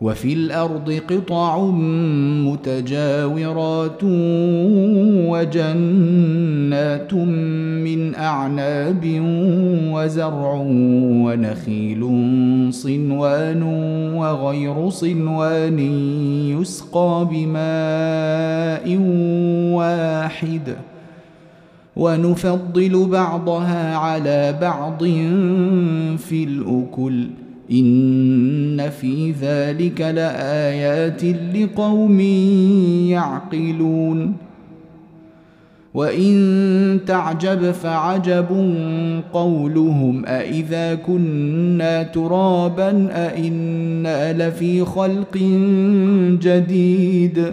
وفي الأرض قطع متجاورات وجنات من أعناب وزرع ونخيل صنوان وغير صنوان يسقى بماء واحد. ونفضل بعضها على بعض في الأكل. ان في ذلك لايات لقوم يعقلون وان تعجب فعجب قولهم أإذا كنا ترابا أإنا لفي خلق جديد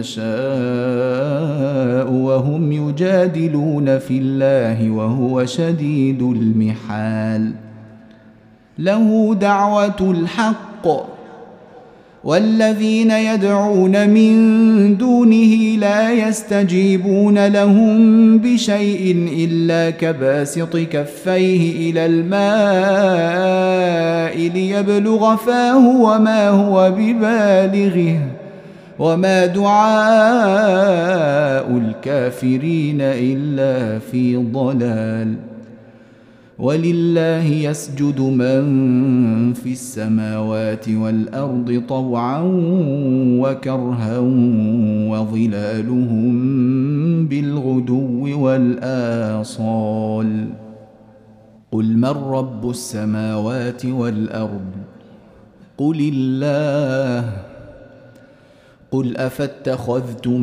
يشاء وهم يجادلون في الله وهو شديد المحال. له دعوة الحق. والذين يدعون من دونه لا يستجيبون لهم بشيء إلا كباسط كفيه إلى الماء ليبلغ فاه وما هو ببالغه. وما دعاء الكافرين الا في ضلال ولله يسجد من في السماوات والارض طوعا وكرها وظلالهم بالغدو والاصال قل من رب السماوات والارض قل الله قل أفاتخذتم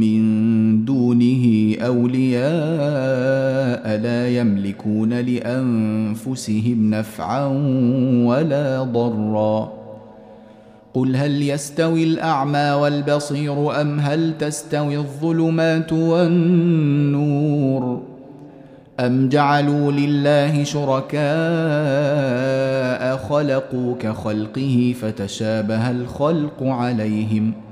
من دونه أولياء لا يملكون لأنفسهم نفعا ولا ضرا. قل هل يستوي الأعمى والبصير أم هل تستوي الظلمات والنور؟ أم جعلوا لله شركاء خلقوا كخلقه فتشابه الخلق عليهم ۖ؟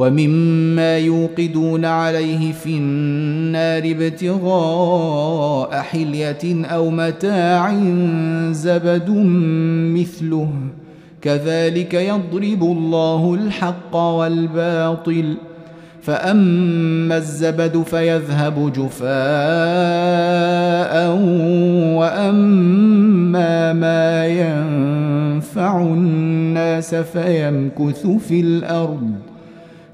ومما يوقدون عليه في النار ابتغاء حلية أو متاع زبد مثله. كذلك يضرب الله الحق والباطل. فأما الزبد فيذهب جفاء وأما ما ينفع الناس فيمكث في الأرض.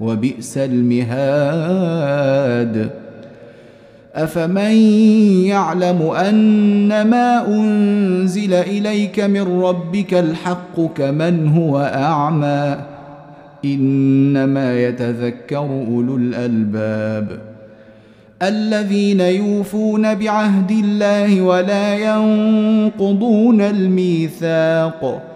وبئس المهاد. أفمن يعلم أن ما أنزل إليك من ربك الحق كمن هو أعمى؟ إنما يتذكر أولو الألباب. الذين يوفون بعهد الله ولا ينقضون الميثاق.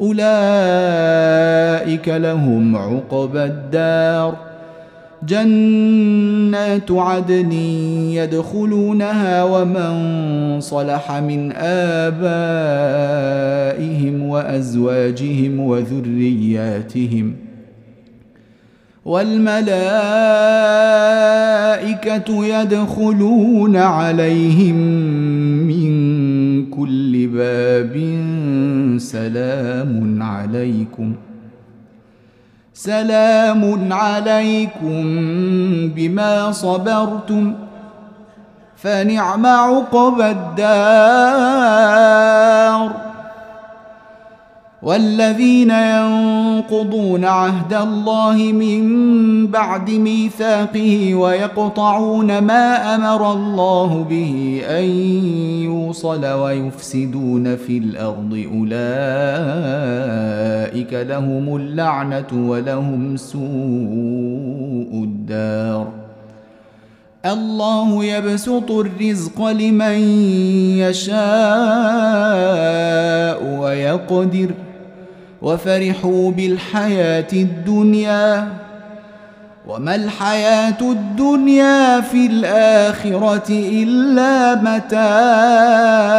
أولئك لهم عقبى الدار. جنات عدن يدخلونها ومن صلح من آبائهم وأزواجهم وذرياتهم. والملائكة يدخلون عليهم من كل باب سلام عليكم. سلام عليكم بما صبرتم فنعم عقبى الدار. والذين ينقضون عهد الله من بعد ميثاقه ويقطعون ما أمر الله به أن يوصل ويفسدون في الأرض أولئك لهم اللعنة ولهم سوء الدار. الله يبسط الرزق لمن يشاء ويقدر وفرحوا بالحياة الدنيا وما الحياة الدنيا في الآخرة إلا متاع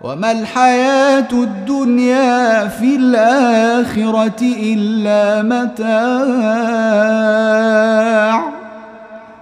وما الحياة الدنيا في الآخرة إلا متاع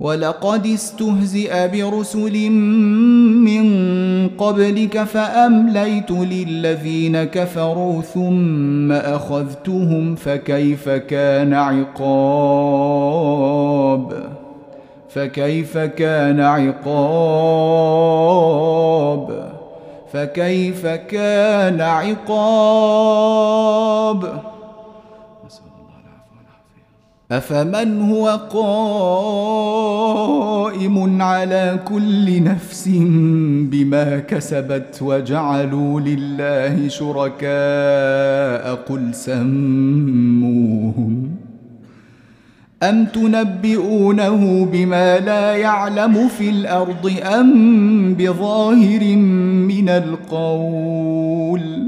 ولقد استهزئ برسل من قبلك فأمليت للذين كفروا ثم أخذتهم فكيف كان عقاب؟ فكيف كان عقاب؟ فكيف كان عقاب؟ أفمن هو قائم على كل نفس بما كسبت وجعلوا لله شركاء قل سموهم أم تنبئونه بما لا يعلم في الأرض أم بظاهر من القول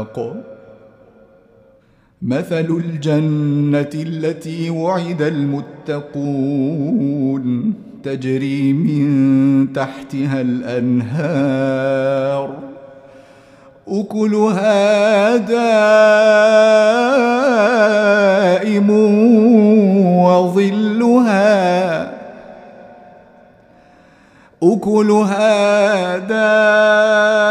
واق مثل الجنة التي وعد المتقون تجري من تحتها الأنهار. أكلها دائم وظلها أكلها دائم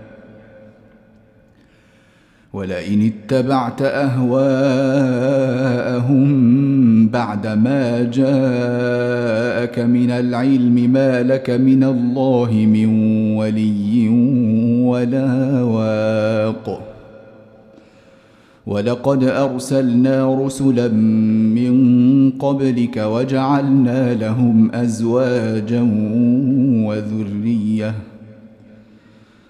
ولئن اتبعت أهواءهم بعدما جاءك من العلم ما لك من الله من ولي ولا واق. ولقد أرسلنا رسلا من قبلك وجعلنا لهم أزواجا وذرية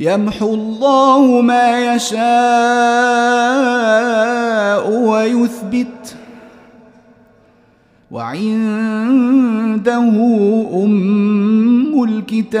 يمحو الله ما يشاء ويثبت. وعنده أم الكتاب.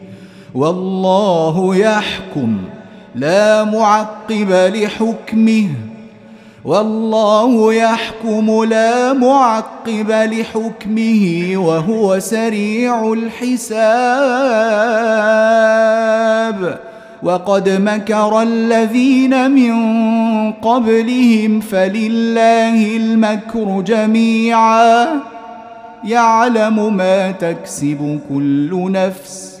والله يحكم. لا معقب لحكمه. والله يحكم لا معقب لحكمه وهو سريع الحساب. وقد مكر الذين من قبلهم فلله المكر جميعا. يعلم ما تكسب كل نفس.